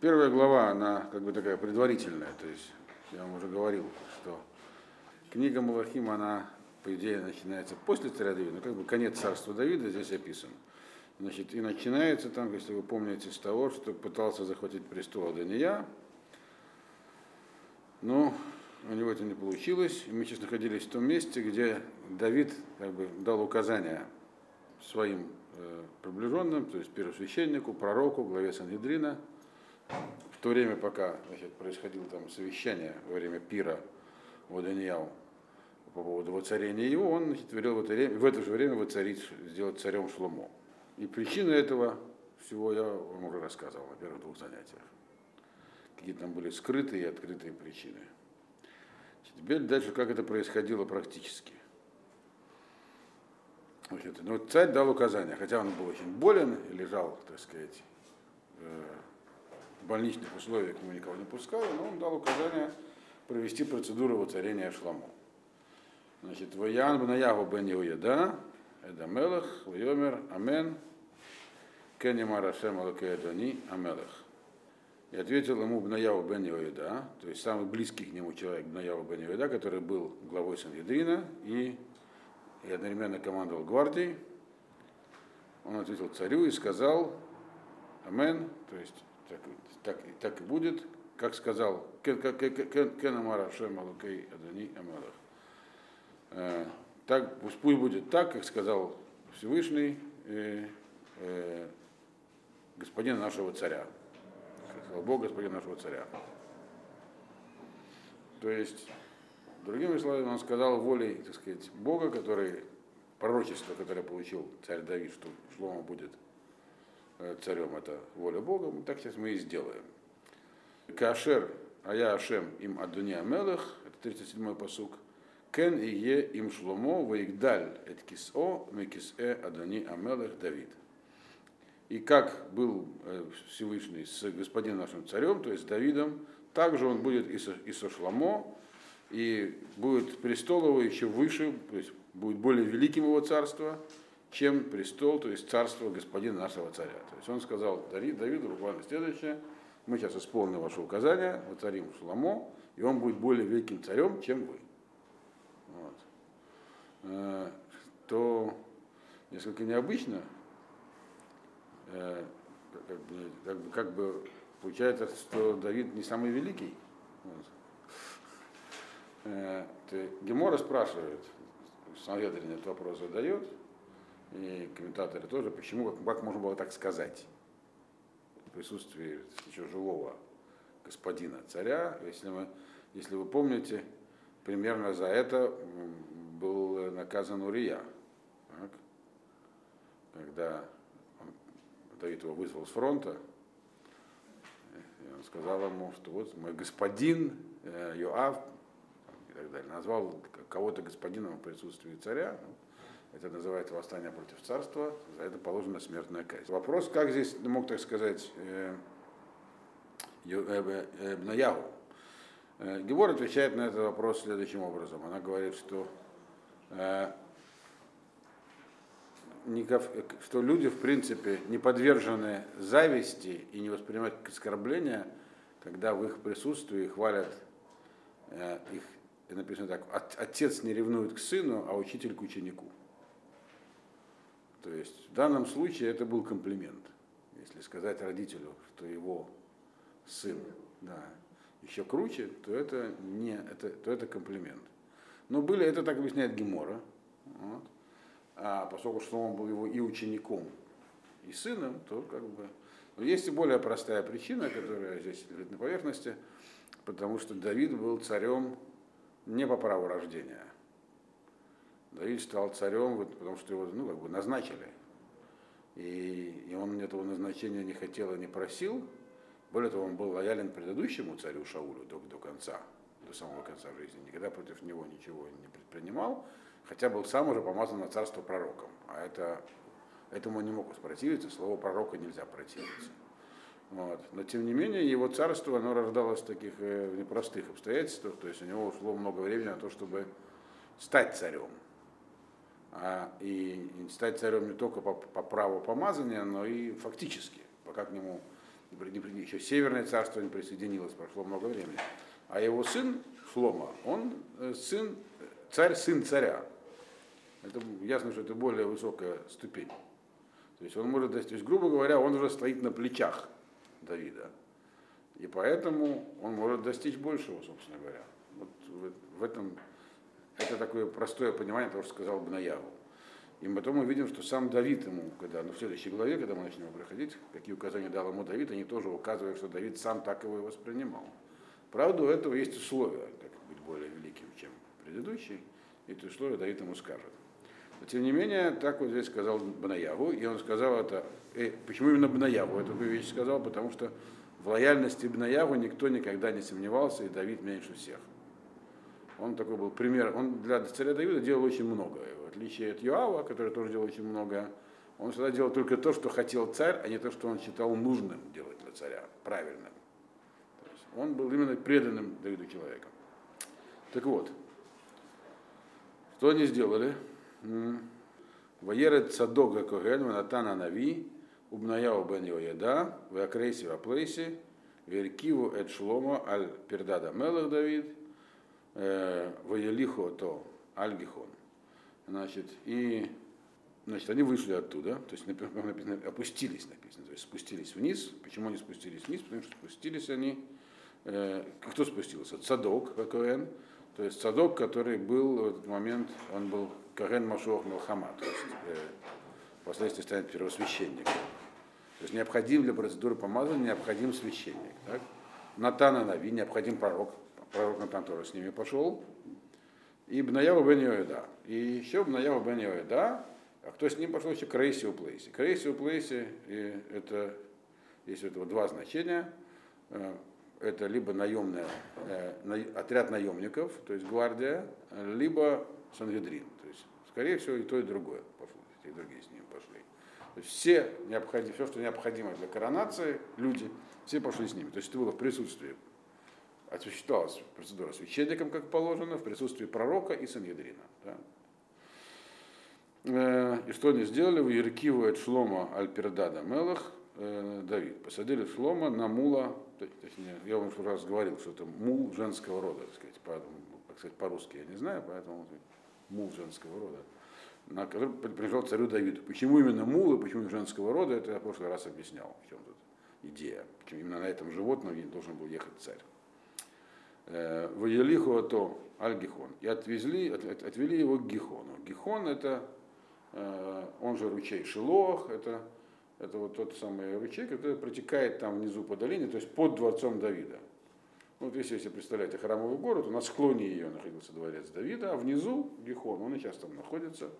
Первая глава, она как бы такая предварительная, то есть я вам уже говорил, что книга Малахим, она, по идее, начинается после царя Давида, но как бы конец царства Давида здесь описан. Значит, и начинается там, если вы помните, с того, что пытался захватить престол Дания, но у него это не получилось. И мы сейчас находились в том месте, где Давид как бы дал указания своим э, приближенным, то есть первосвященнику, пророку, главе Сангедрина, в то время, пока значит, происходило там совещание во время пира у Данияу по поводу воцарения его, он значит, велел в это, время, в это же время воцарить, сделать царем Шломо. И причина этого всего я вам уже рассказывал на первых двух занятиях. Какие там были скрытые и открытые причины. Теперь дальше, как это происходило практически. Значит, ну, царь дал указания, хотя он был очень болен лежал, так сказать, э, в больничных условиях, ему никого не пускали, но он дал указание провести процедуру воцарения Шламу. Значит, Ваян Бнаягу бен Иуеда, Эдамелах, Вайомер, Амен, Кенема Рашем Алакеадони, Амелах. И ответил ему Бнаяу бен Иоида, то есть самый близкий к нему человек Бнаяу бен Иоида, который был главой Сангедрина и, и одновременно командовал гвардией. Он ответил царю и сказал Амен, то есть так, так, так и будет, как сказал Кенамара Шем Алукей Адани Амалах. Э, так, пусть, будет так, как сказал Всевышний, э, э, господин нашего царя. Сказал Бог, господин нашего царя. То есть, другими словами, он сказал волей, так сказать, Бога, который, пророчество, которое получил царь Давид, что Шлома будет царем, это воля Бога, так сейчас мы и сделаем. Кашер, а я Ашем им Адуния Мелех, это 37-й посук, Кен и е им шломо, ваигдаль эт кисо, мекисэ Адуни Амелех Давид. И как был э, Всевышний с господином нашим царем, то есть Давидом, также он будет и со, и и будет престол еще выше, то есть будет более великим его царство, чем престол, то есть царство господина нашего царя. То есть он сказал Давиду буквально следующее, мы сейчас исполним ваше указание, воцарим Шламо, и он будет более великим царем, чем вы. Вот. Э, то несколько необычно, э, как бы, как, бы, как бы получается, что Давид не самый великий. Вот. Э, Гемора спрашивает, Санведрин этот вопрос задает, и комментаторы тоже, почему, как, как можно было так сказать в присутствии еще живого господина царя, если, мы, если вы помните, примерно за это был наказан Урия, так? когда он, Давид его вызвал с фронта, и он сказал ему, что вот мой господин э, Йоав, и так далее, назвал кого-то господином в присутствии царя, ну, это называется восстание против царства, за это положена смертная казнь. Вопрос, как здесь мог так сказать э, э, э, Бнаягу. Гебор отвечает на этот вопрос следующим образом. Она говорит, что, что люди, в принципе, не подвержены зависти и не воспринимают как оскорбления, когда в их присутствии хвалят их, написано так, отец не ревнует к сыну, а учитель к ученику. То есть в данном случае это был комплимент, если сказать родителю, что его сын, да, еще круче, то это не, это, то это комплимент. Но были, это так объясняет Гемора, вот. а поскольку что он был его и учеником, и сыном, то как бы но есть и более простая причина, которая здесь лежит на поверхности, потому что Давид был царем не по праву рождения, Давид стал царем, вот, потому что его ну, как бы назначили. И, и он этого назначения не хотел и не просил. Более того, он был лоялен предыдущему царю Шаулю до, до конца, до самого конца жизни. Никогда против него ничего не предпринимал, хотя был сам уже помазан на царство пророком. А это, этому он не мог воспротивиться, слово пророка нельзя противиться. Вот. Но тем не менее, его царство, оно рождалось в таких э, непростых обстоятельствах, то есть у него ушло много времени на то, чтобы стать царем а, и стать царем не только по, по праву помазания, но и фактически, пока к нему еще Северное царство не присоединилось, прошло много времени. А его сын Шлома, он сын, царь, сын царя. Это ясно, что это более высокая ступень. То есть он может достичь, грубо говоря, он уже стоит на плечах Давида. И поэтому он может достичь большего, собственно говоря. Вот в этом это такое простое понимание того, что сказал Бнаяву. И потом мы видим, что сам Давид ему, когда ну, в следующей главе, когда мы начнем проходить, какие указания дал ему Давид, они тоже указывают, что Давид сам так его и воспринимал. Правда, у этого есть условия, как быть более великим, чем предыдущий. Эти условия Давид ему скажет. Но, тем не менее, так вот здесь сказал Бнаяву, и он сказал это, э, почему именно Бнаяву эту вещь сказал, потому что в лояльности Бнаяву никто никогда не сомневался, и Давид меньше всех. Он такой был пример, он для царя Давида делал очень многое, в отличие от Юава, который тоже делал очень многое. Он всегда делал только то, что хотел царь, а не то, что он считал нужным делать для царя, правильным. Он был именно преданным Давиду человеком. Так вот, что они сделали? Ваерет Садога Коген, Натана Нави, Убнаяу бен Йоеда, Веакрейси Ваплейси, Веркиву Эд Шломо Аль Пердада Мелах Давид, Ваелихо То Аль Гихон. Значит, и значит, они вышли оттуда, то есть написано, опустились, написано, то есть спустились вниз. Почему они спустились вниз? Потому что спустились они, э, кто спустился? Цадок, ККН, то есть Цадок, который был в этот момент, он был Карен Машуах Мелхама, то есть э, впоследствии станет первосвященником. То есть необходим для процедуры помазания необходим священник. Так? Натана Нави, необходим пророк. Пророк Натан тоже с ними пошел. И Бнаяву бен Йоэда. И еще Бнаяву бен Йоэда. А кто с ним пошел? Еще Крейси у Плейси. Крейси у Плейси, это, есть у этого два значения. Э, это либо наемная, э, отряд наемников, то есть гвардия, либо Сангедрин. То есть, скорее всего, и то, и другое пошло, и другие с ним пошли. То есть все, необходимо, все, что необходимо для коронации, люди, все пошли с ними. То есть это было в присутствии, осуществлялась процедура священником, как положено, в присутствии пророка и Сангедрина. Да. Э, и что они сделали? В Еркиву от Шлома Альпердада Мелах э, Давид. Посадили Шлома на мула, точнее, я вам уже раз говорил, что это мул женского рода, так сказать, по, так сказать, по-русски я не знаю, поэтому мул женского рода, на который принадлежал царю Давиду. Почему именно мул и почему женского рода, это я в прошлый раз объяснял, в чем тут идея. Почему именно на этом животном должен был ехать царь. Э, в Елиху то Аль-Гихон. И отвезли, от, отвели его к Гихону. Гихон это, э, он же ручей Шилох, это, это вот тот самый ручей, который протекает там внизу по долине, то есть под дворцом Давида. Вот если, если представляете храмовый город, на склоне ее находился дворец Давида, а внизу Гихон, он и сейчас там находится.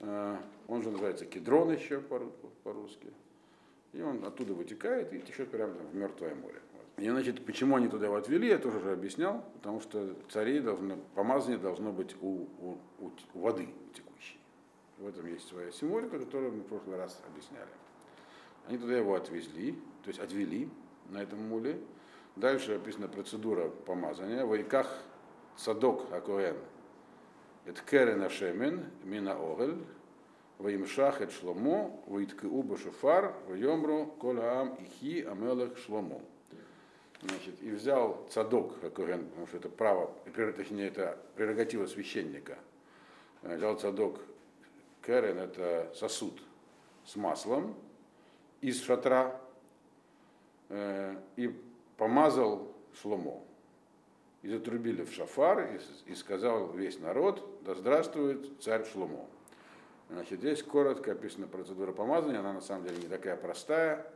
Э, он же называется Кедрон еще по-русски. И он оттуда вытекает и течет прямо в Мертвое море. И, значит, почему они туда его отвели, я тоже уже объяснял, потому что царей должно, помазание должно быть у, у, у, воды текущей. В этом есть своя символика, которую мы в прошлый раз объясняли. Они туда его отвезли, то есть отвели на этом муле. Дальше описана процедура помазания. Вайках садок акоэн. Это керен ашемен мина огель. Ваимшах эт шломо. Вайткеу башуфар. Вайомру колаам ихи амелах шломо. Значит, и взял цадок, Коген, потому что это право, точнее, это прерогатива священника. Э, взял цадок Керен, это сосуд с маслом из шатра э, и помазал Шломо. И затрубили в шафар, и, и сказал весь народ, да здравствует царь Шломо. Значит, здесь коротко описана процедура помазания, она на самом деле не такая простая.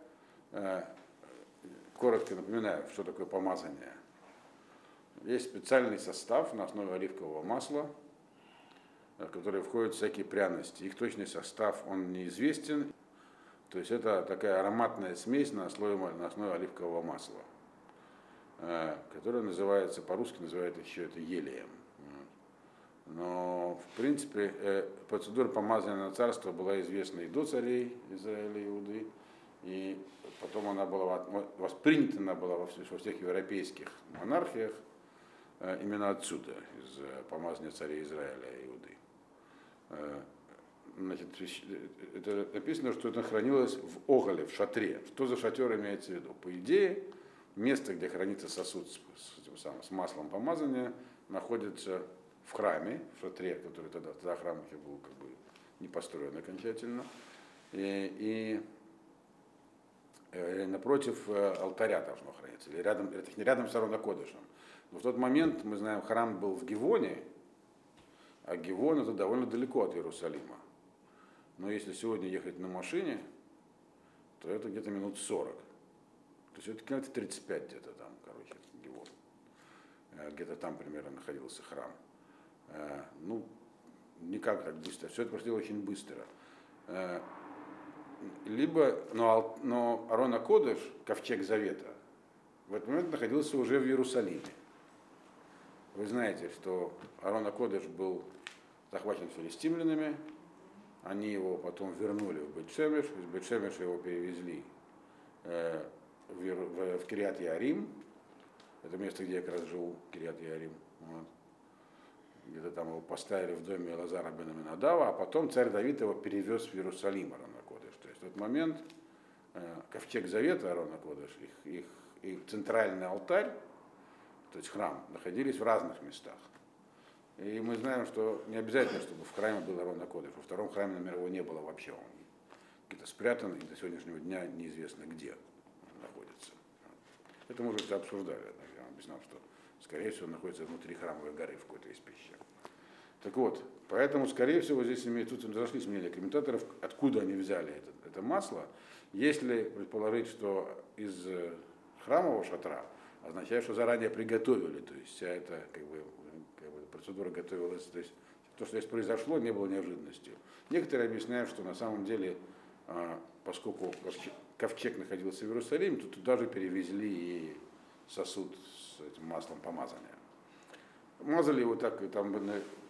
Коротко напоминаю, что такое помазание. Есть специальный состав на основе оливкового масла, в который входят всякие пряности. Их точный состав, он неизвестен. То есть это такая ароматная смесь на основе, на основе оливкового масла, э, которая называется, по-русски называют еще это елием. Но, в принципе, э, процедура помазания на царство была известна и до царей Израиля и Иуды, и Потом она была воспринята она была во всех европейских монархиях э, именно отсюда, из э, помазания царя Израиля и Иуды. Э, значит, это написано, что это хранилось в оголе, в шатре. Что за шатер имеется в виду? По идее, место, где хранится сосуд с, с, с, маслом помазания, находится в храме, в шатре, который тогда, тогда храм был как бы не построен окончательно. И, и напротив э, алтаря должно храниться, или рядом, это не рядом с Арона Кодышем. Но в тот момент, мы знаем, храм был в Гивоне, а Гивон это довольно далеко от Иерусалима. Но если сегодня ехать на машине, то это где-то минут 40. То есть это километр 35 где-то там, короче, Гивон. Э, где-то там примерно находился храм. Э, ну, никак так быстро. Все это происходило очень быстро. Либо, но, но Арона Кодыш, ковчег Завета, в этот момент находился уже в Иерусалиме. Вы знаете, что Арона Кодыш был захвачен филистимлянами, они его потом вернули в Бетшемеш, из Бетшемеша его перевезли э, в, в, в Кириат Ярим, это место, где я как раз живу, Кириат Ярим. Вот. Где-то там его поставили в доме Лазара бен Минадава, а потом царь Давид его перевез в Иерусалим Арона Кодыш. То есть в тот момент э, ковчег Завета Арона Кодыш, их, их, их центральный алтарь, то есть храм, находились в разных местах. И мы знаем, что не обязательно, чтобы в храме был Арон Кодыш. Во втором храме, наверное, его не было вообще. Он где-то спрятан, и до сегодняшнего дня неизвестно, где находится. Это мы уже это обсуждали. Я вам объяснял, что, скорее всего, он находится внутри храмовой горы в какой-то из пещер. Так вот, поэтому, скорее всего, здесь имеет, тут разошлись мнения комментаторов, откуда они взяли это, это масло. Если предположить, что из э, храмового шатра, означает, что заранее приготовили, то есть вся эта как бы, как бы, процедура готовилась, то есть то, что здесь произошло, не было неожиданностью. Некоторые объясняют, что на самом деле, а, поскольку ковчег находился в Иерусалиме, то туда же перевезли и сосуд с этим маслом помазания. Мазали его так, там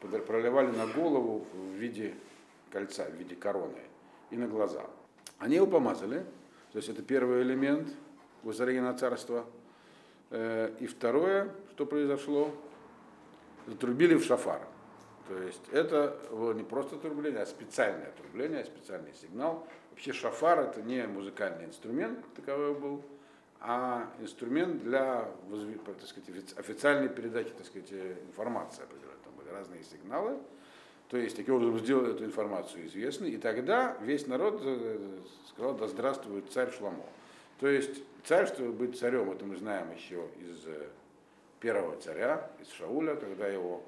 проливали на голову в виде кольца, в виде короны и на глаза. Они его помазали, то есть это первый элемент воззрения на царство – Э, и второе, что произошло, затрубили в шафар. То есть это было не просто трубление, а специальное трубление, специальный сигнал. Вообще шафар это не музыкальный инструмент, таковой был, а инструмент для так сказать, официальной передачи так сказать, информации. Там были разные сигналы. То есть таким образом сделали эту информацию известной. И тогда весь народ э, сказал, да здравствует царь Шламо. То есть царь, чтобы быть царем, это мы знаем еще из э, первого царя, из Шауля, когда его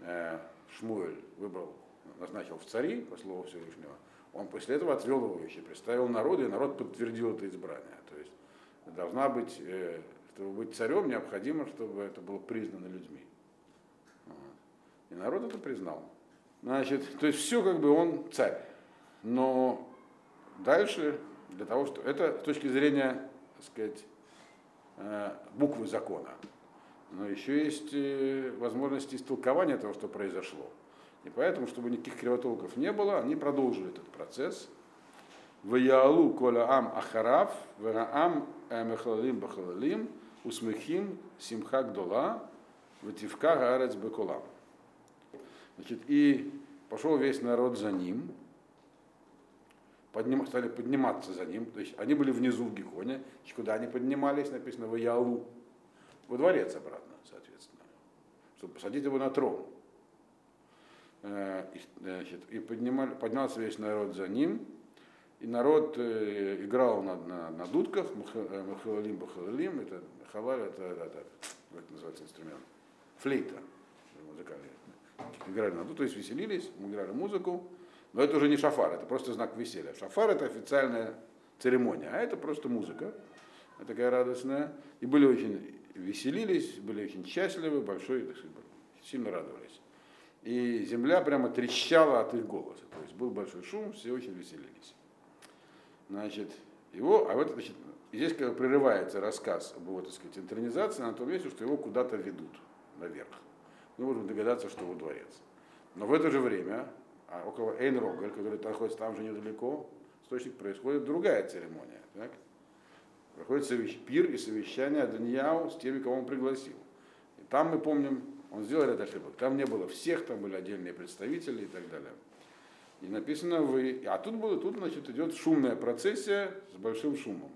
э, Шмуэль выбрал, назначил в цари, по слову Всевышнего, он после этого отвел его еще, представил народу, и народ подтвердил это избрание. То есть должна быть, э, чтобы быть царем, необходимо, чтобы это было признано людьми. И народ это признал. Значит, то есть все как бы он царь. Но дальше для того, что это с точки зрения, так сказать, э, буквы закона. Но еще есть э, возможности истолкования того, что произошло. И поэтому, чтобы никаких кривотолков не было, они продолжили этот процесс. Ваяалу коля ам ахарав, вараам мехалалим бахалалим, усмехим симха гдола, вативка гарец бекулам. Значит, и пошел весь народ за ним, подним, стали подниматься за ним. То есть они были внизу в Гихоне. И куда они поднимались, написано в Ялу. Во дворец обратно, соответственно. Чтобы посадить его на трон. Э, и, значит, и поднимали, поднялся весь народ за ним. И народ э, играл на, на, на дудках, махалалим, бахалалим, это хаваль, это, это, это, как это называется инструмент, флейта музыкальная. Играли на то есть веселились, играли музыку, но это уже не шафар, это просто знак веселья. Шафар это официальная церемония, а это просто музыка, такая радостная. И были очень веселились, были очень счастливы, большой, так сказать, сильно радовались. И земля прямо трещала от их голоса. То есть был большой шум, все очень веселились. Значит, его, а вот, значит, здесь как прерывается рассказ об его, так сказать, интернизации на том месте, что его куда-то ведут наверх. Мы можем догадаться, что во дворец. Но в это же время а около Эйнрогаль, который находится там же недалеко, источник происходит другая церемония. Так? Проходит совещ... пир и совещание Данияу с теми, кого он пригласил. И там мы помним, он сделал ряд ошибок. Там не было всех, там были отдельные представители и так далее. И написано вы. А тут, было, тут значит, идет шумная процессия с большим шумом.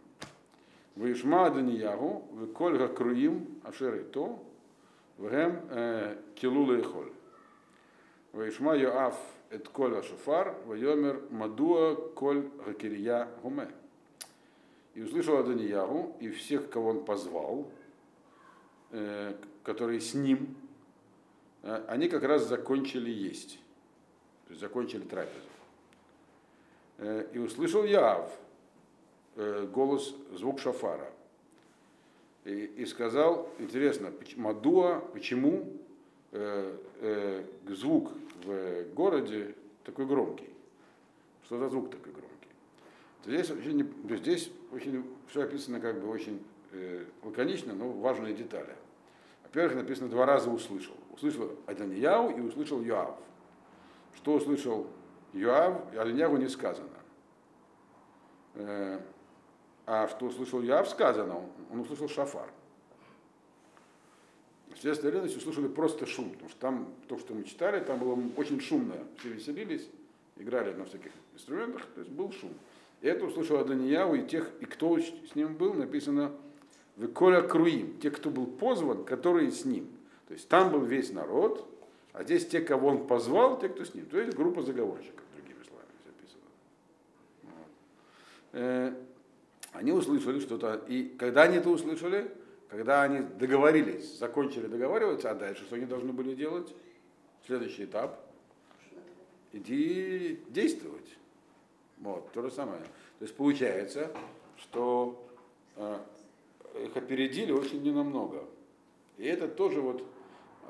Вы шма Даниягу, кольга круим ашеры то, вгем килула и холь. Вы шма Йоав эт коль шофар, вайомер мадуа коль гакирия гуме. И услышал Аданияху и всех, кого он позвал, э, которые с ним, э, они как раз закончили есть. То есть закончили трапезу. Э, и услышал Яав голос, звук шафара. И, и сказал, интересно, Мадуа, почему э, э, звук в городе такой громкий? Что за звук такой громкий? Здесь, очень, здесь очень, все описано как бы очень э, лаконично, но важные детали. Во-первых, написано два раза услышал. Услышал Аданияу и услышал Юав. Что услышал Юав, Аданияу не сказано. Э, а что услышал Юав, сказано, он услышал шафар. Все остальные услышали просто шум, потому что там, то, что мы читали, там было очень шумно. Все веселились, играли на всяких инструментах, то есть был шум. И это услышал Аданияу и тех, и кто с ним был, написано в Коля Круим, те, кто был позван, которые с ним. То есть там был весь народ, а здесь те, кого он позвал, те, кто с ним. То есть группа заговорщиков, другими словами записано. Вот. Они услышали что-то, и когда они это услышали, когда они договорились, закончили договариваться, а дальше что они должны были делать? Следующий этап. Иди действовать. Вот, то же самое. То есть получается, что э, их опередили очень ненамного. И это тоже вот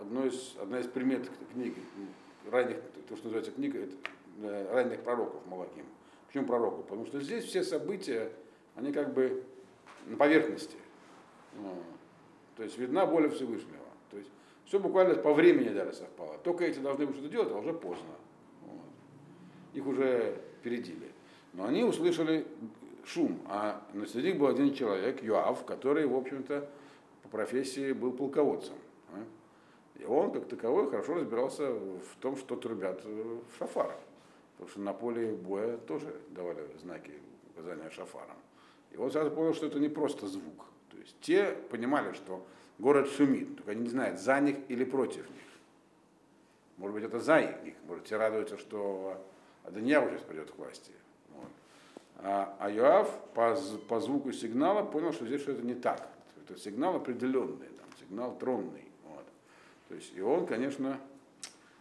одно из, одна из примет книги, ранних, то, что называется книга это, э, ранних пророков Малаким. Почему пророков? Потому что здесь все события, они как бы на поверхности. Ну, то есть видна воля Всевышнего. То есть все буквально по времени даже совпало. Только эти должны были что-то делать, а уже поздно. Вот. Их уже опередили. Но они услышали шум, а на среди был один человек, Юав, который, в общем-то, по профессии был полководцем. И он, как таковой, хорошо разбирался в том, что трубят в шафар. Потому что на поле боя тоже давали знаки указания шафарам. И он сразу понял, что это не просто звук. То есть те понимали, что город шумит, только они не знают, за них или против них. Может быть, это за них. Может, те радуются, что Аданьяу сейчас придет к власти. А, а Йоав по, по звуку сигнала понял, что здесь что-то не так. Это сигнал определенный, там, сигнал тронный. Вот. То есть, и он, конечно,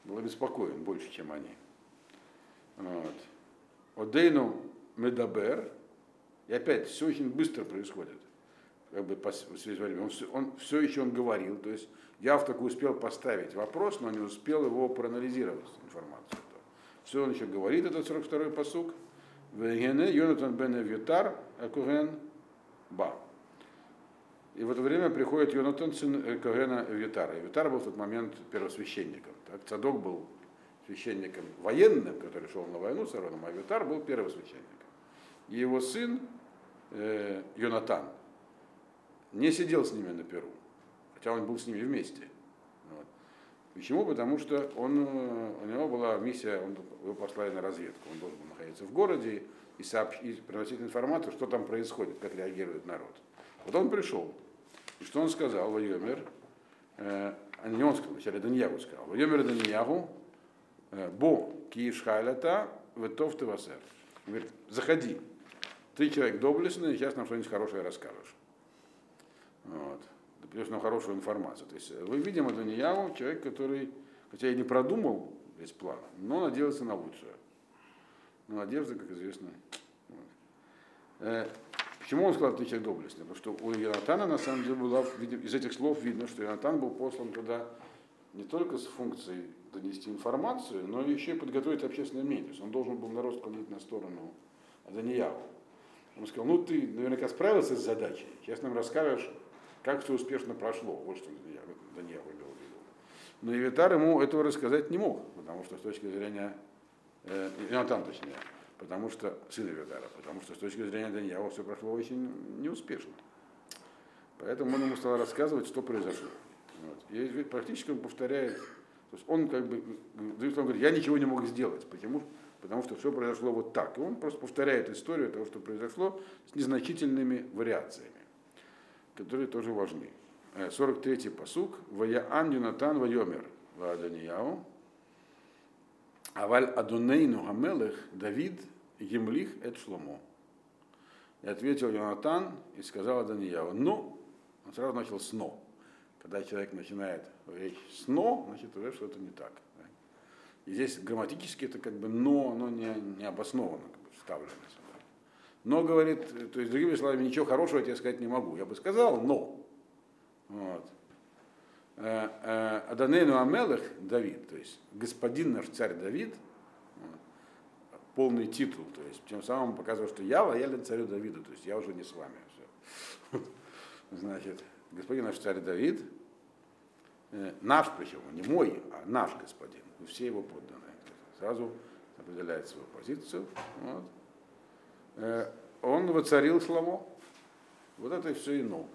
был обеспокоен больше, чем они. Вот. Одейну Медабер, и опять все очень быстро происходит. Как бы по, он, все, он все еще он говорил, то есть я в такой успел поставить вопрос, но не успел его проанализировать, информацию. Все он еще говорит, этот 42-й посук, Йонатан бен Эвьютар Куген Ба. И в это время приходит Йонатан, сын Кугена Эвьютара. Эвьютар был в тот момент первосвященником. Так? Цадок был священником военным, который шел на войну с Ароном, а Эвьютар был первосвященником. И его сын э, Йонатан не сидел с ними на Перу, хотя он был с ними вместе. Почему? Потому что он, э, у него была миссия, он, его послали на разведку, он должен был находиться в городе и, сообщ, и приносить информацию, что там происходит, как реагирует народ. Вот он пришел, и что он сказал, Вайомер, э, не он сказал, вначале Даньягу сказал, Вайомер Даньягу, э, Бо Киишхайлята, Ветов Тевасер. Говорит, заходи, ты человек доблестный, сейчас нам что-нибудь хорошее расскажешь. Вот придешь нам хорошую информацию. То есть вы видим это не я, человек, который, хотя и не продумал весь план, но надеялся на лучшее. Но надежда, как известно. Вот. Э, почему он сказал, ты человек доблестный? Потому что у Ионатана, на самом деле, была, из этих слов видно, что Ионатан был послан туда не только с функцией донести информацию, но еще и подготовить общественное мнение. То есть он должен был народ склонить на сторону Аданияу. Он сказал, ну ты наверняка справился с задачей, сейчас нам расскажешь, как все успешно прошло. Вот что Даниил имел в виду. Но Ивитар ему этого рассказать не мог, потому что с точки зрения, э, Ионатан точнее, потому что, сын Ивитара, потому что с точки зрения Даниила все прошло очень неуспешно. Поэтому он ему стал рассказывать, что произошло. Вот. И практически он повторяет, то есть он как бы, он говорит, я ничего не мог сделать, почему, потому что все произошло вот так. И он просто повторяет историю того, что произошло, с незначительными вариациями, которые тоже важны. 43-й посук. Ваяан Юнатан Вайомер Вааданияу. Аваль Адунейну Гамелех Давид Емлих Эт Шломо. И ответил Йонатан и сказал Аданияу, ну, он сразу начал с «но». Когда человек начинает речь с «но», значит уже что-то не так. И здесь грамматически это как бы «но», оно не, не обоснованно как бы вставлено. Но говорит, то есть другими словами, ничего хорошего я тебе сказать не могу. Я бы сказал «но». Вот. Э, э, Аданейну Амелех Давид, то есть господин наш царь Давид, полный титул, то есть тем самым показывает, что я лоялен царю Давиду, то есть я уже не с вами. Все. Значит, господин наш царь Давид, наш причем, не мой, а наш господин, все его подданные. Сразу определяет свою позицию. Вот. Э, он воцарил Шламо. Вот это и все и.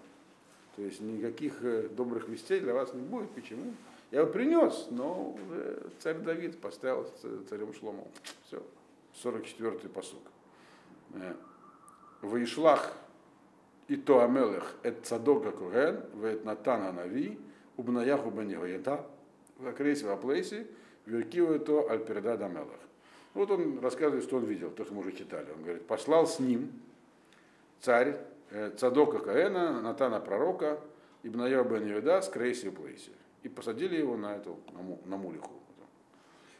То есть никаких э, добрых вестей для вас не будет. Почему? Я его принес, но царь Давид поставил царем Шлому. Все. 44-й посук. Ваишлах и то Амелех эт Цадока Куген, вет Натана Нави, убнаяху Бенегоета, в Акрейсе Аплейсе, Веркиву то Альперда Дамелах. Вот он рассказывает, что он видел, то, что мы уже читали. Он говорит, послал с ним царь э, Цадока Каэна, Натана пророка, Ибная бен Юда с Крейси Плейси. И посадили его на эту, на, мулиху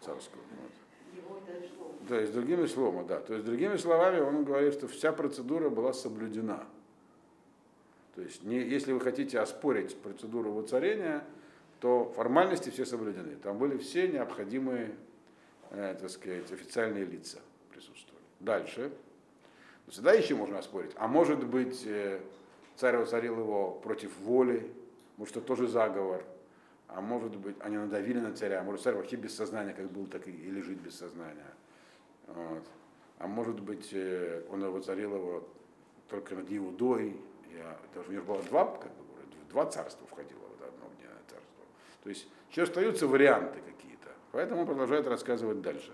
царскую. Вот. То есть, другими словами, да. То есть, другими словами, он говорит, что вся процедура была соблюдена. То есть, не, если вы хотите оспорить процедуру воцарения, то формальности все соблюдены. Там были все необходимые, э, так сказать, официальные лица присутствовали. Дальше. Всегда еще можно оспорить. А может быть, э, царь воцарил его против воли, может, это тоже заговор. А может быть, они надавили на царя, может, царь вообще без сознания, как был, так и, и лежит без сознания. Вот. А может быть, э, он его царил его только над Иудой. Я, даже у него было два, как бы, два царства входило в одно гневное царство. То есть еще остаются варианты какие-то. Поэтому он продолжает рассказывать дальше.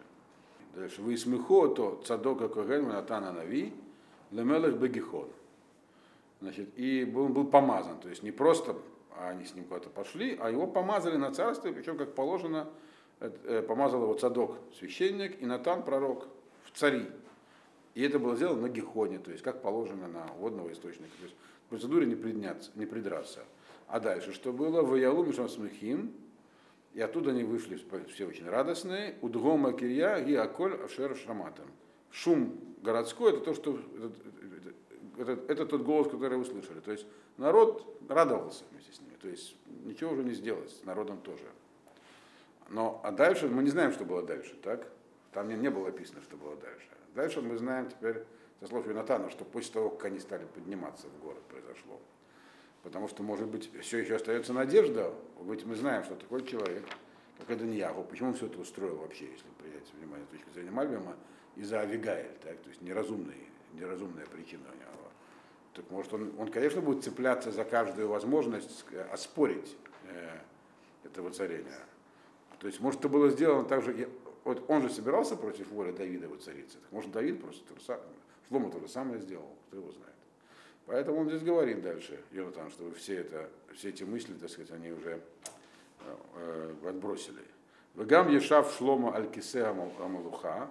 Дальше. Вы смехо то цадока коген натана нави лемелех бегихон. Значит, и он был помазан, то есть не просто они с ним куда-то пошли, а его помазали на царство, причем, как положено, Э, помазал его Цадок, священник, и Натан, пророк, в цари. И это было сделано на Гехоне, то есть как положено на водного источника. То есть процедуре не, придняться, не придраться. А дальше что было? В Ялу Смехим, и оттуда они вышли все очень радостные. Удгома Кирья и Аколь Ашер Шаматом. Шум городской это то, что это, это, это тот голос, который вы слышали. То есть народ радовался вместе с ними. То есть ничего уже не сделать, с народом тоже. Но а дальше мы не знаем, что было дальше, так? Там не, не было описано, что было дальше. Дальше мы знаем теперь, со слов Юнатана, что после того, как они стали подниматься в город, произошло. Потому что, может быть, все еще остается надежда. Ведь мы знаем, что такой человек, как Аданьяху, почему он все это устроил вообще, если принять внимание с точки зрения Мальбима, из-за Авигайль, так? то есть неразумный, неразумная причина у него. Так может он, он, конечно, будет цепляться за каждую возможность оспорить э, это воцарение. То есть, может, это было сделано так же, вот он же собирался против воли Давида воцариться. Так может, Давид просто Шлома то же самое сделал, кто его знает. Поэтому он здесь говорит дальше, Йонатан, что все, это, все эти мысли, так сказать, они уже э, отбросили. Вегам Ешав Шлома Аль-Кисе Амалуха,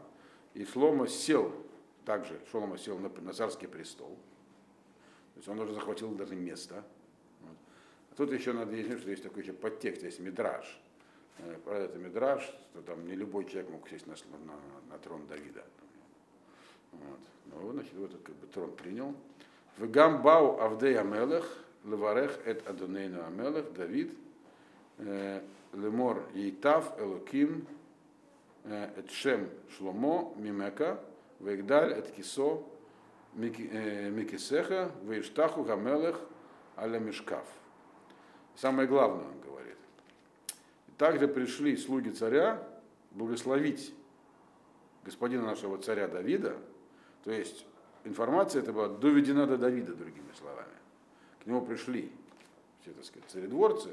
и Шлома сел, также Шлома сел на, на царский престол. То есть он уже захватил даже место. Вот. А тут еще надо объяснить, что есть такой еще подтекст, есть мидраж Э, про это Мидраш, что там не любой человек мог сесть на, на, на трон Давида. Вот. Ну, значит, вот как бы трон принял. В Гамбау Авдей Амелех, Леварех эт Адонейну Амелех, Давид, э, Лемор Ейтав, Элоким, э, эт Шем Шломо, Мимека, Вегдаль, эт Кисо, Микисеха, Вейштаху Гамелех, Аля Мишкав. Самое главное, он говорит также пришли слуги царя благословить господина нашего царя Давида, то есть информация эта была доведена до Давида, другими словами. К нему пришли все, так сказать, царедворцы,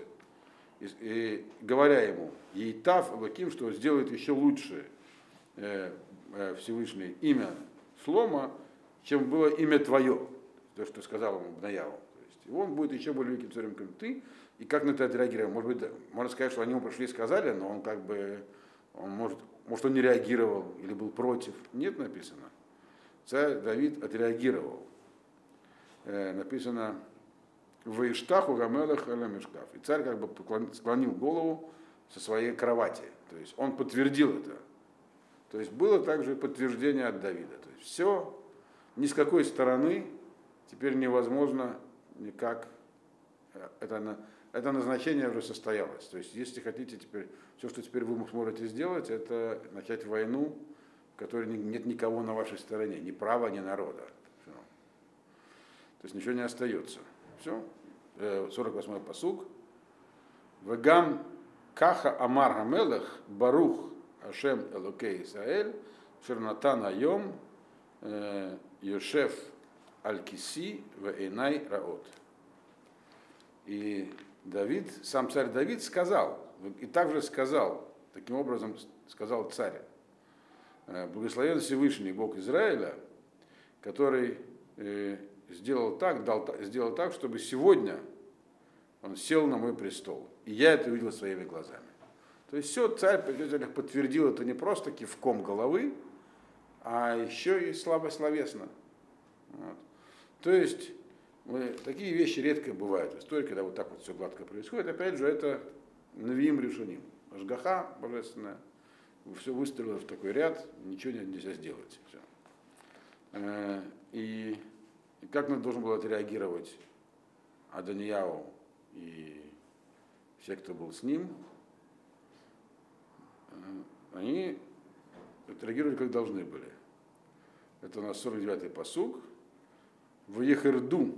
и, и говоря ему, Ейтав Абаким, что сделает еще лучше, э, э, Всевышний имя Шлома, чем было имя твое, то, что сказал ему Бнаяву. То есть, он будет еще более великим царем, чем ты. И как на это отреагировал? Может быть, можно сказать, что они ему пришли и сказали, но он как бы, он может, может, он не реагировал или был против. Нет написано. Царь Давид отреагировал. Написано в Иштаху Гамелах Мешкаф. И царь как бы склонил голову со своей кровати. То есть он подтвердил это. То есть было также подтверждение от Давида. То есть все, ни с какой стороны теперь невозможно никак, это, это назначение уже состоялось. То есть если хотите теперь, все, что теперь вы сможете сделать, это начать войну, которой нет никого на вашей стороне, ни права, ни народа. Все. То есть ничего не остается. Все. 48-й посуг. Вегам каха амар гамелех барух Ашем Элокей Исраэль, Шернатан Айом, э, Йошеф Аль-Киси, Вейнай Раот. И Давид, сам царь Давид сказал, и также сказал, таким образом сказал царь, «Э, благословен Всевышний Бог Израиля, который э, сделал так, дал, сделал так, чтобы сегодня он сел на мой престол. И я это увидел своими глазами. То есть все, царь подтвердил это не просто кивком головы, а еще и слабословесно. Вот. То есть мы, такие вещи редко бывают в истории, когда вот так вот все гладко происходит. Опять же, это навиим решением. Ажгаха божественная, все выстроило в такой ряд, ничего нельзя сделать. Все. Э, и, как надо должен был отреагировать Аданияу и все, кто был с ним, они отреагировали, как должны были. Это у нас 49-й посуг. В Ехерду,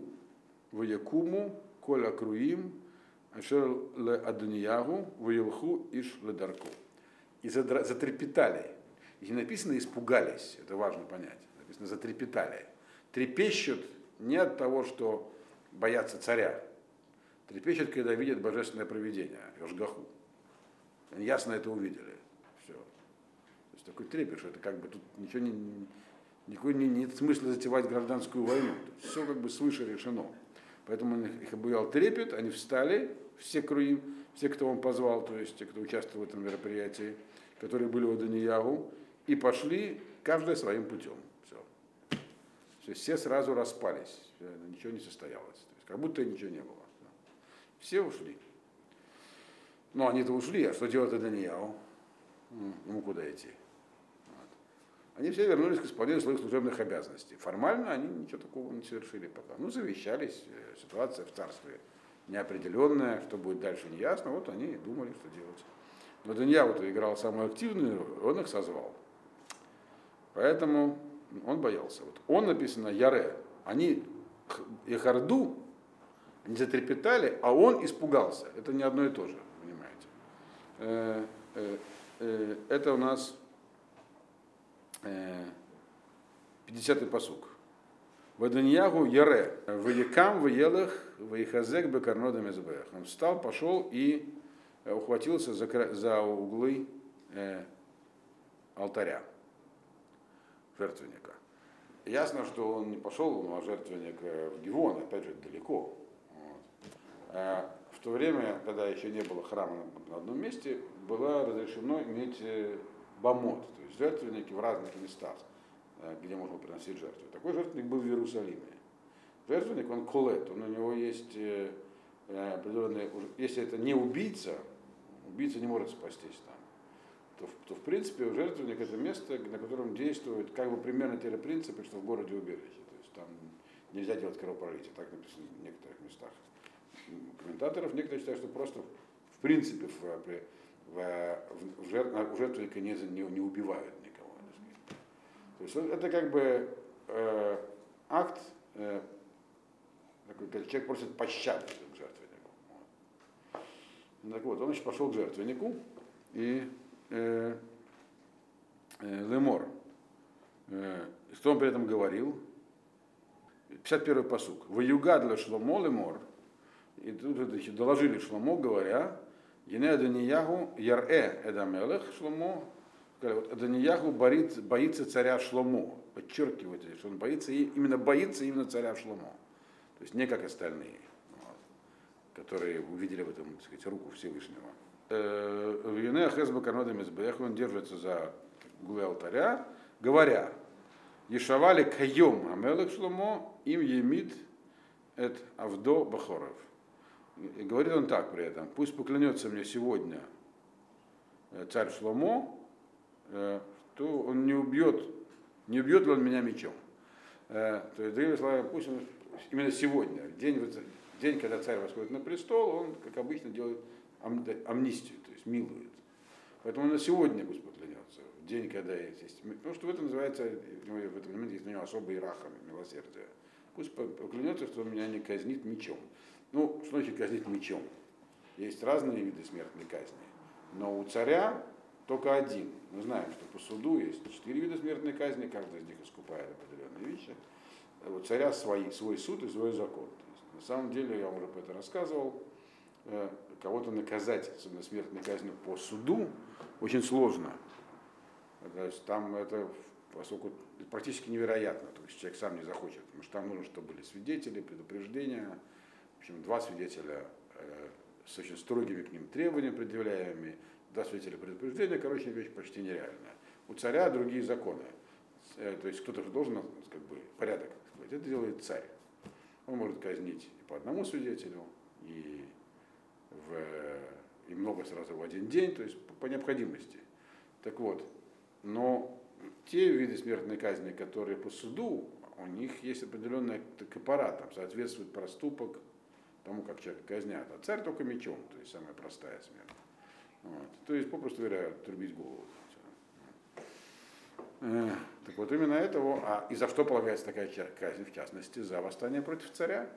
в Якуму, Коля Круим, Ашер ле Адуниягу, в Елху Иш Ледарку. И затрепетали. И написано испугались, это важно понять. Написано затрепетали. Трепещут не от того, что боятся царя. Трепещут, когда видят божественное провидение, Йошгаху. Они ясно это увидели такой трепет, что это как бы тут ничего не, никакой не, нет смысла затевать гражданскую войну. Все как бы свыше решено. Поэтому их обуял трепет, они встали, все круи, все, кто он позвал, то есть те, кто участвовал в этом мероприятии, которые были у Даниягу, и пошли каждый своим путем. Все. Все, все сразу распались, ничего не состоялось. То есть, как будто ничего не было. Все ушли. Ну, они-то ушли, а что делать Даниягу? Ему куда идти? они все вернулись к исполнению своих служебных обязанностей. Формально они ничего такого не совершили пока. Ну, завещались, э, ситуация в царстве неопределенная, что будет дальше не ясно, вот они и думали, что делать. Но Данья вот играл самую активную он их созвал. Поэтому он боялся. Вот он написано Яре. Они Яхарду, они затрепетали, а он испугался. Это не одно и то же, понимаете. Э, э, это у нас 50-й посук. Ваданьягу Яре, Ваякам, Ваелах, Ваихазек, Бекарнода Мезбех. Он встал, пошел и э, ухватился за, за углы э, алтаря, жертвенника. Ясно, что он не пошел на жертвенник э, в Гивон, опять же, далеко. Вот. А в то время, когда еще не было храма на одном месте, было разрешено иметь э, бамот, то есть жертвенники в разных местах, э, где можно приносить жертвы. Такой жертвенник был в Иерусалиме. Жертвенник, он колет, он, у него есть э, э, определенные, если это не убийца, убийца не может спастись там, то, то в принципе жертвенник это место, на котором действуют как бы примерно те же принципы, что в городе убежище. То есть там нельзя делать кровопролитие, так написано в некоторых местах. Комментаторов некоторые считают, что просто в принципе в, в, в, жертв, в жертвенника не, не, не убивают никого. То есть это как бы э, акт, э, такой, человек просит пощады к жертвеннику. Так вот, он еще пошел к жертвеннику и э, э, Лемор. Э, что он при этом говорил? 51-й посук. Ваюга для Шломо Лемор. И тут доложили Шломо, говоря, Ене Даниягу Яре Эдамелех Шломо вот Аданияху боится, боится царя Шломо. Подчеркивает, что он боится, именно боится именно царя Шломо. То есть не как остальные, которые увидели в этом, так сказать, руку Всевышнего. Э, в Юне Хезба Карнодам он держится за углы алтаря, говоря, Ешавали кайом Амелек Шломо, им емит эт Авдо Бахоров. И говорит он так при этом, пусть поклянется мне сегодня э, царь Шломо, э, то он не убьет, не убьет ли он меня мечом. То есть, другими словами, пусть он именно сегодня, день, день, когда царь восходит на престол, он, как обычно, делает амнистию, то есть милует. Поэтому на сегодня пусть поклянется, в день, когда есть. Потому что в этом называется, в этом моменте есть у него особый рахам, милосердие. Пусть поклянется, что он меня не казнит мечом. Ну, что значит казнить мечом? Есть разные виды смертной казни. Но у царя только один. Мы знаем, что по суду есть четыре вида смертной казни, каждый из них искупает определенные вещи у царя свой, свой суд и свой закон. На самом деле, я вам уже про это рассказывал, э, кого-то наказать, особенно смертной казнью по суду, очень сложно. То есть там это поскольку практически невероятно, то есть человек сам не захочет, потому что там нужно, чтобы были свидетели, предупреждения, в общем, два свидетеля э, с очень строгими к ним требованиями предъявляемыми, два свидетеля предупреждения, короче, вещь почти нереальная. У царя другие законы. Э, то есть кто-то же должен как бы, порядок. Это делает царь. Он может казнить и по одному свидетелю, и, в, и много сразу в один день, то есть по, необходимости. Так вот, но те виды смертной казни, которые по суду, у них есть определенный аппарат, там соответствует проступок тому, как человека казнят. А царь только мечом, то есть самая простая смерть. Вот. То есть, попросту говоря, трубить голову. Э, так вот именно этого, а и за что полагается такая казнь, в частности, за восстание против царя.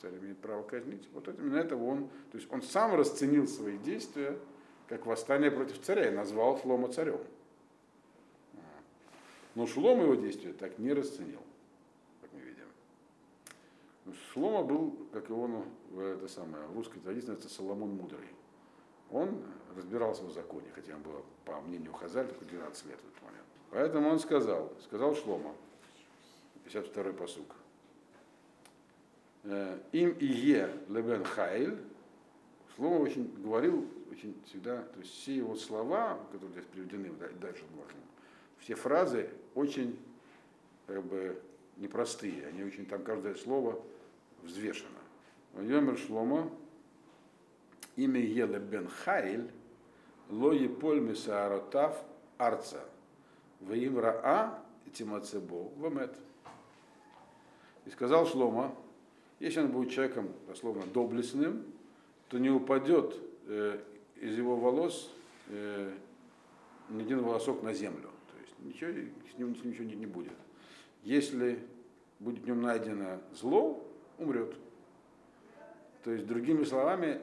Царь имеет право казнить. Вот именно этого он, то есть он сам расценил свои действия как восстание против царя и назвал Шлома царем. Но Шлома его действия так не расценил, как мы видим. Шлома был, как его ну, это самое, в русской традиции, это Соломон Мудрый. Он разбирался в законе, хотя он был, по мнению Хазаль, только 12 лет в этот момент. Поэтому он сказал, сказал Шлома, 52-й посук. «Э, Им и е лебен хайль. Шлома очень говорил, очень всегда, то есть все его слова, которые здесь приведены дальше можно, все фразы очень как бы непростые, они очень, там каждое слово взвешено. Йомер Шлома, имя Еле бен Хайль, ло еполь мисааротав арца. Ваим Раа Тимацебо Вамет. И сказал Шлома, если он будет человеком, дословно, доблестным, то не упадет э, из его волос э, ни один волосок на землю. То есть ничего, с ним ничего не, не будет. Если будет в нем найдено зло, умрет. То есть, другими словами,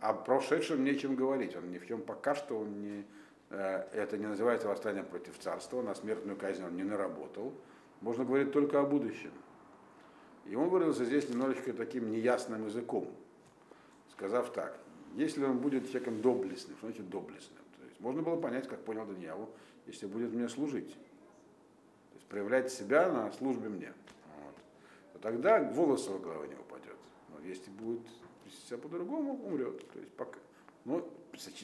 о прошедшем нечем говорить. Он ни в чем пока что он не, это не называется восстанием против царства, на смертную казнь он не наработал. Можно говорить только о будущем. И он выразился здесь немножечко таким неясным языком, сказав так, если он будет человеком доблестным, что значит доблестным? То есть можно было понять, как понял Даниэлу, если будет мне служить. То есть проявлять себя на службе мне. Вот. То тогда волос его головы не упадет. Но если будет себя по-другому, умрет. То есть пока. Но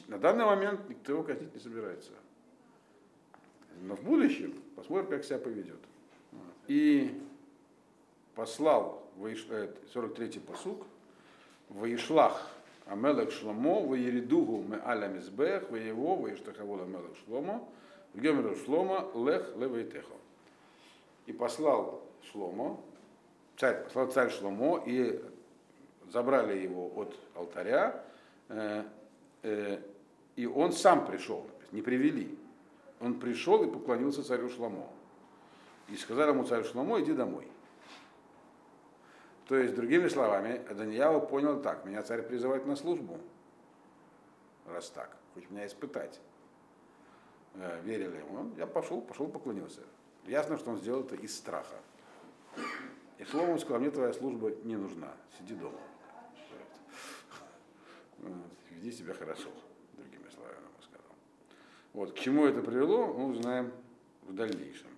на данный момент никто его казнить не собирается. Но в будущем посмотрим, как себя поведет. И послал 43-й э, посук, Ваишлах Амелек Шломо, Ваеридугу Ме Аля Мизбех, Ваево, Ваиштахавола Амелек Шломо, Гемеру Шломо, Лех Левайтехо. И послал Шломо, царь, послал царь Шломо, и забрали его от алтаря, Э, и он сам пришел, не привели. Он пришел и поклонился царю Шламо. И сказал ему царю Шламо, иди домой. То есть, другими словами, Даниэла понял так, меня царь призывает на службу, раз так, хочет меня испытать. Э, верили ему. Я пошел, пошел поклонился. Ясно, что он сделал это из страха. И словом сказал, мне твоя служба не нужна, сиди дома веди себя хорошо, другими словами ему сказал. Вот, к чему это привело, мы узнаем в дальнейшем.